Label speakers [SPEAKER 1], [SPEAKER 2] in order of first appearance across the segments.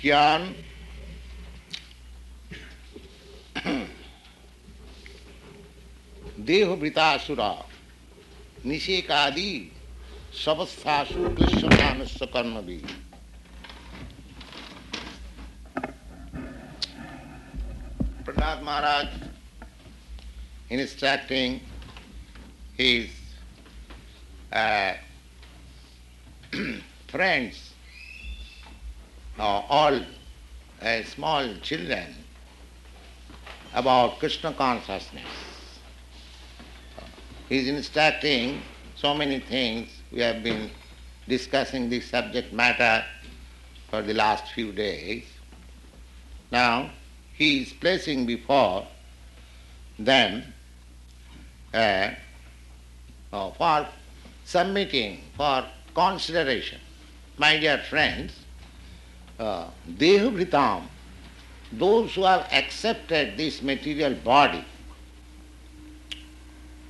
[SPEAKER 1] ज्ञान देह वृतासुरा निषेकादि सबस्थासु कृष्ण कर्म भी Prahlad Maharaj in instructing friends all small children, about Krishna consciousness. He is instructing so many things. We have been discussing this subject matter for the last few days. Now, he is placing before them uh, for submitting for consideration. My dear friends, uh, those who have accepted this material body,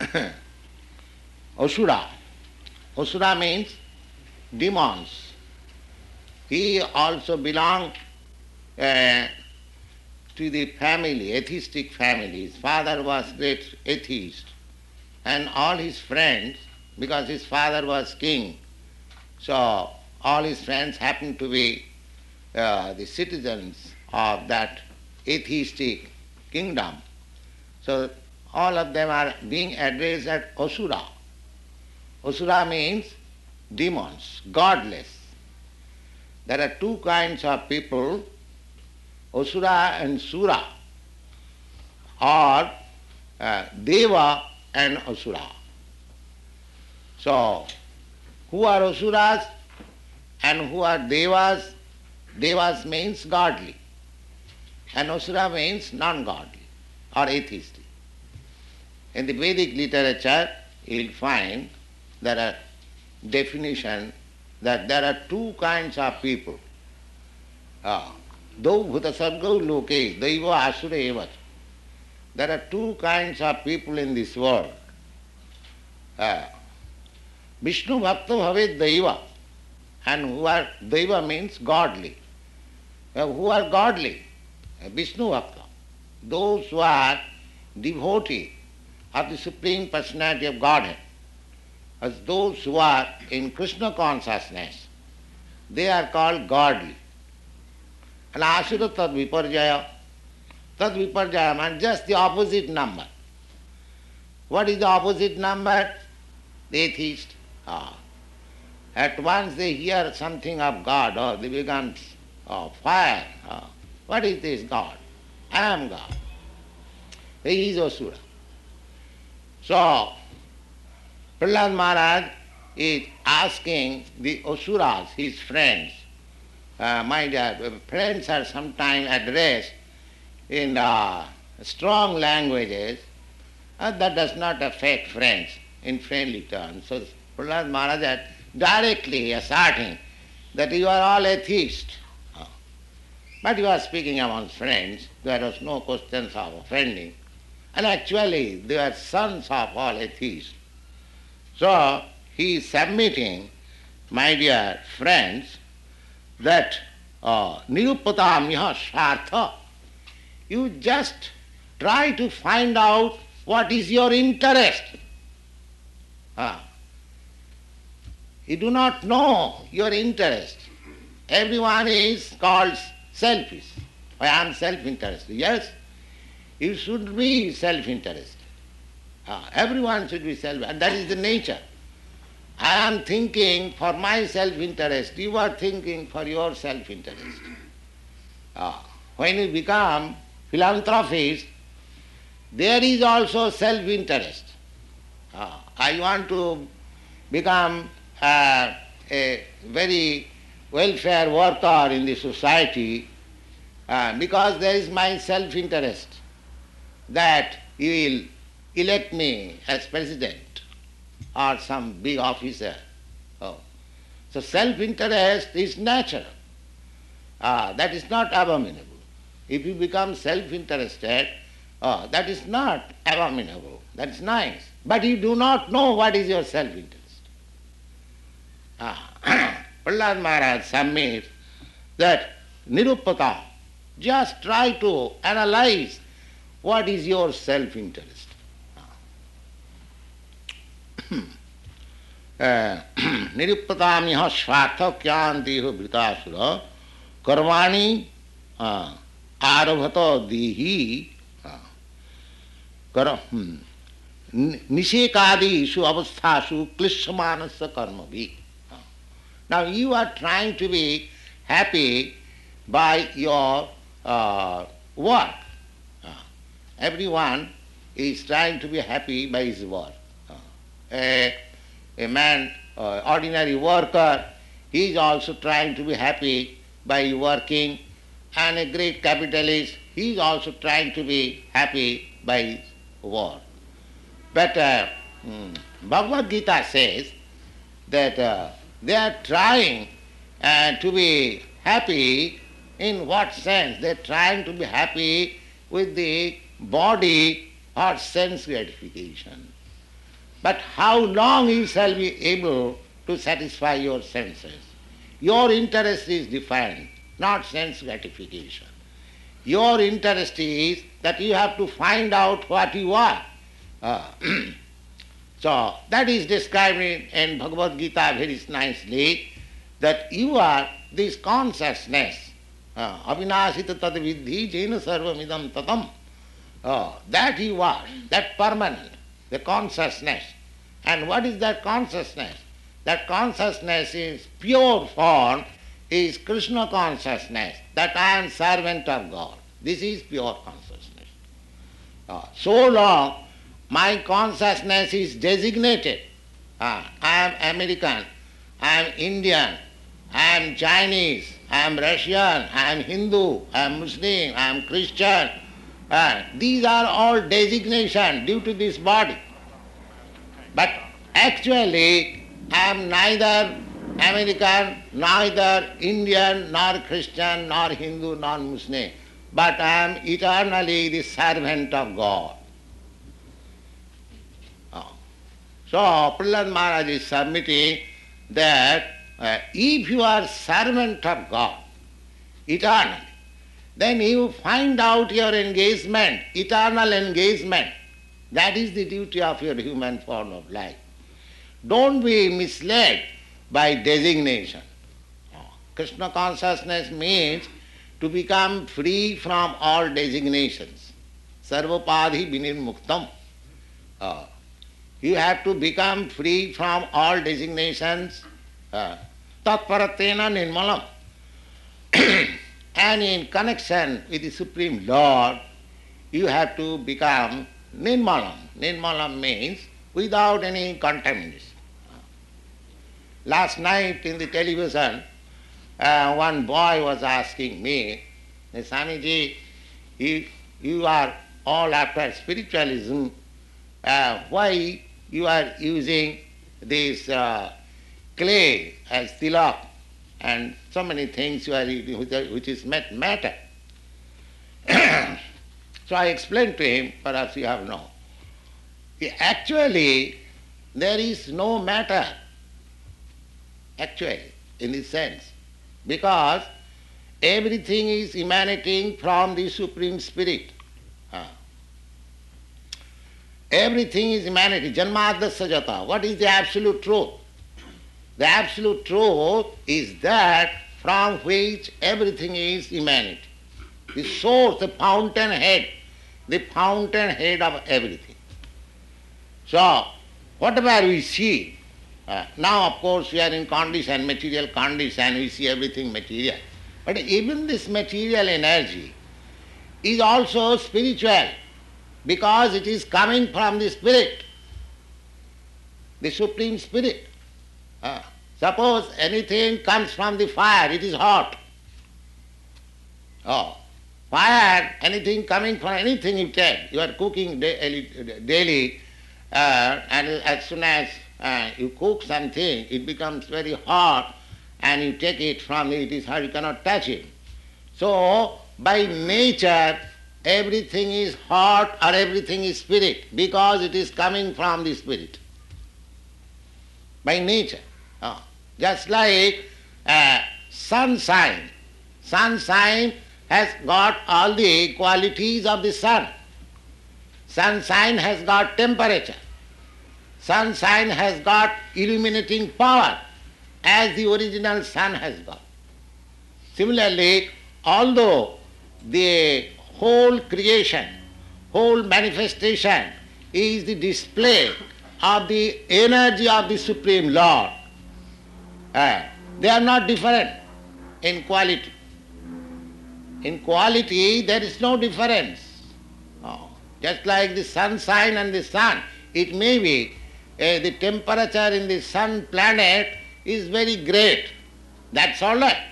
[SPEAKER 1] Asura, Asura means demons. He also belonged uh, to the family, atheistic family. His father was great atheist, and all his friends, because his father was king, so all his friends happened to be uh, the citizens of that atheistic kingdom. So all of them are being addressed as Asura. Asura means demons, godless. There are two kinds of people Asura and Sura, or uh, Deva and Asura. So, who are Asuras and who are Devas? Devas means godly, and Asura means non godly or atheistic. In the Vedic literature, you'll find there are definition that there are two kinds of people. Ah, Loke asura. There are two kinds of people in this world. Ah, Vishnu bhakta bhavet daiva and who are daiva means godly. Uh, who are godly? Uh, Vishnu Bhakta. Those who are devotee of the Supreme Personality of Godhead, as those who are in Krishna consciousness, they are called godly. And Asura Tad Viparyaya. Tad Viparyaya means just the opposite number. What is the opposite number? The atheist. Ah. At once they hear something of God, or they become oh, fire. What is this God? I am God. He is Asura. So, Prahlad Maharaj is asking the Asuras, his friends, uh, my dear friends are sometimes addressed in uh, strong languages, uh, that does not affect friends in friendly terms. So Prahlad Maharaj is directly asserting that you are all atheists. But you are speaking among friends, there was no questions of offending. And actually, they are sons of all atheists. So, he is submitting, my dear friends, that uh, nirupatamya sartha, you just try to find out what is your interest. Uh, you do not know your interest. Everyone is called selfish. I am self-interested. Yes, you should be self-interested. Uh, everyone should be self, and that is the nature. I am thinking for my self-interest, you are thinking for your self-interest. Uh, when you become philanthropist, there is also self-interest. Uh, I want to become uh, a very welfare worker in the society uh, because there is my self-interest that you will elect me as president or some big officer. Oh. So self-interest is natural. Ah, that is not abominable. If you become self-interested, oh, that is not abominable. That is nice. But you do not know what is your self-interest. Ah. Prahlad Maharaj submits that nirupata. Just try to analyze what is your self-interest. निरुपताम यह स्वार्थ ज्ञान देह वृतासुर कर्माणी आरभत देही कर निषेकादिषु अवस्थासु क्लिश्यमानस कर्म भी Now you are trying to be happy by your uh, work. Uh, everyone is trying to be happy by his work. Uh, a, a man, uh, ordinary worker, he is also trying to be happy by working, and a great capitalist, he is also trying to be happy by his work. But hmm, Bhagavad Gita says that they are trying uh, to be happy. In what sense? They are trying to be happy with the body or sense gratification. But how long you shall be able to satisfy your senses? Your interest is different, not sense gratification. Your interest is that you have to find out what you are. Uh, So that is described in, Bhagavad Gita very nicely that you are this consciousness. Uh, Avinashita tad vidhi jena sarvamidam tatam. Uh, that you are, that permanent, the consciousness. And what is that consciousness? That consciousness is pure form, is Krishna consciousness, that I am servant of God. This is pure consciousness. Uh, so long my consciousness is designated. Ah, I am American, I am Indian, I am Chinese, I am Russian, I am Hindu, I am Muslim, I am Christian. Ah, these are all designation due to this body. But actually, I am neither American, neither Indian, nor Christian, nor Hindu, nor Muslim, but I am eternally the servant of God. So Prahlad Maharaj is submitting that uh, if you are servant of God eternally, then you find out your engagement, eternal engagement. That is the duty of your human form of life. Don't be misled by designation. Krishna consciousness means to become free from all designations. Sarvopadhi vinirmuktam. Uh, you have to become free from all designations. Tatparatena nirmalam. and in connection with the Supreme Lord, you have to become nirmalam. Nirmalam means without any contamination. Last night in the television, uh, one boy was asking me, Swamiji, you, you are all after spiritualism, uh, why you are using this uh, clay as tilak and so many things you are which is matter. so I explained to him, perhaps you have no. Actually, there is no matter, actually, in this sense, because everything is emanating from the Supreme Spirit. Everything is humanity. Janmadya sajata. What is the absolute truth? The absolute truth is that from which everything is humanity. The source, the fountainhead, the fountainhead of everything. So, whatever we see, uh, now of course we are in condition, material condition, we see everything material. But even this material energy is also spiritual because it is coming from the Spirit, the Supreme Spirit. Uh, suppose anything comes from the fire, it is hot. Oh, fire, anything coming from anything you take, you are cooking daily, uh, and as soon as uh, you cook something, it becomes very hot and you take it from it, it is hot, you cannot touch it. So, by nature, everything is hot or everything is spirit because it is coming from the spirit by nature. Oh. Just like uh, sunshine. Sunshine has got all the qualities of the sun. Sunshine has got temperature. Sunshine has got illuminating power as the original sun has got. Similarly, although the whole creation, whole manifestation is the display of the energy of the Supreme Lord, uh, they are not different in quality. In quality, there is no difference. Oh, just like the sunshine and the sun, it may be uh, the temperature in the sun planet is very great. That's all right.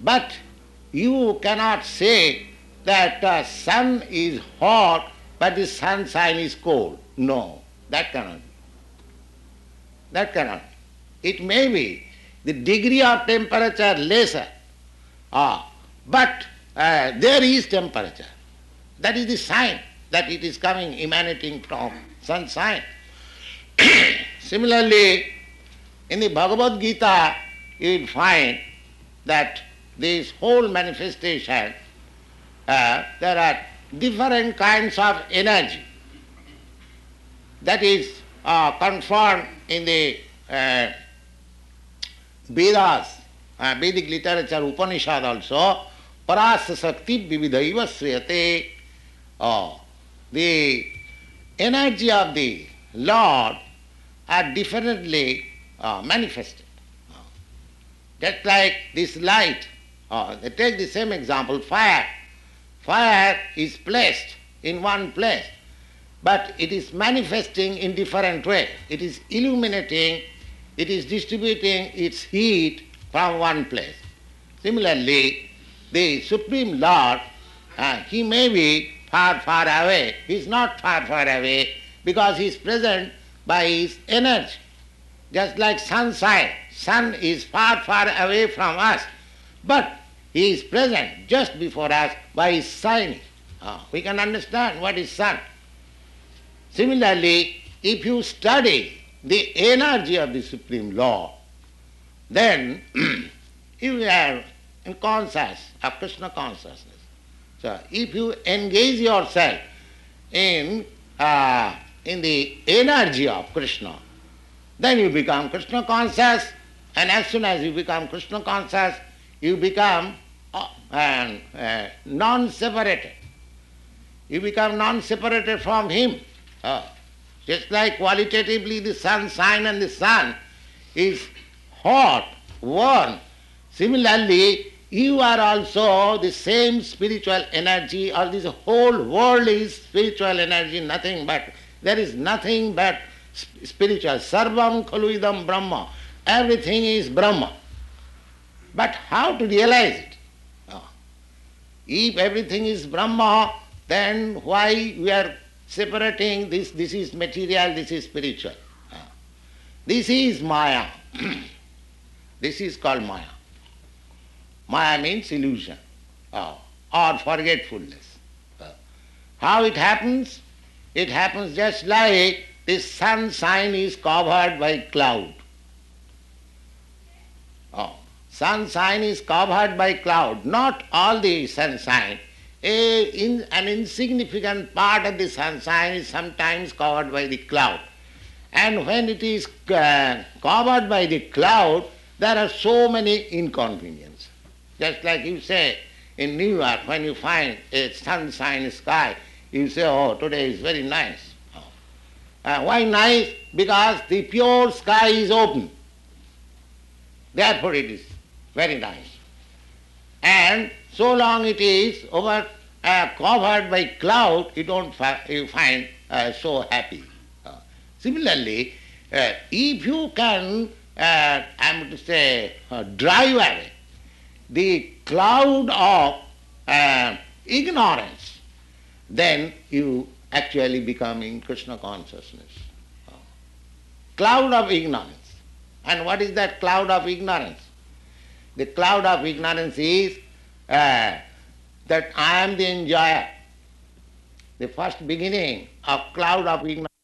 [SPEAKER 1] But you cannot say that sun is hot but the sunshine is cold. No, that cannot be. That cannot be. It may be the degree of temperature lesser, ah, but uh, there is temperature. That is the sign that it is coming, emanating from sunshine. Similarly, in the Bhagavad Gita, you will find that this whole manifestation, uh, there are different kinds of energy that is uh, confirmed in the uh, Vedas, uh, Vedic literature, Upanishad also, Parasa Sakti Vividhaiva Sriyate. Oh, the energy of the Lord are differently uh, manifested. Just like this light, uh, take the same example, fire. Fire is placed in one place, but it is manifesting in different way. It is illuminating, it is distributing its heat from one place. Similarly, the Supreme Lord, uh, he may be far, far away. He is not far, far away because he is present by his energy. Just like sunshine, sun is far, far away from us, but he is present just before us by his shining. Ah, we can understand what is sun. Similarly, if you study the energy of the Supreme Law, then you are conscious of Krishna consciousness. So if you engage yourself in, uh, in the energy of Krishna, then you become Krishna conscious, and as soon as you become Krishna conscious, you become uh, uh, non-separated. You become non-separated from him. Uh, just like qualitatively the sunshine and the sun is hot, warm. Similarly, you are also the same spiritual energy, or this whole world is spiritual energy, nothing but, there is nothing but spiritual. Sarvam khaluidam Brahma. Everything is Brahma. But how to realize it? Ah. If everything is Brahma, then why we are separating this, this is material, this is spiritual. Ah. This is Maya. this is called Maya. Maya means illusion uh, or forgetfulness. Uh, how it happens? It happens just like this sunshine is covered by cloud. Oh, sunshine is covered by cloud, not all the sunshine. A, in, an insignificant part of the sunshine is sometimes covered by the cloud. And when it is uh, covered by the cloud, there are so many inconveniences. Just like you say in New York, when you find a sunshine sky, you say, oh, today is very nice. Uh, why nice? Because the pure sky is open. Therefore it is very nice. And so long it is over uh, covered by cloud, you don't fi- you find uh, so happy. Uh, similarly, uh, if you can, uh, I'm to say, uh, drive away the cloud of ignorance, then you actually becoming Krishna consciousness. Cloud of ignorance. And what is that cloud of ignorance? The cloud of ignorance is uh, that I am the enjoyer. The first beginning of cloud of ignorance.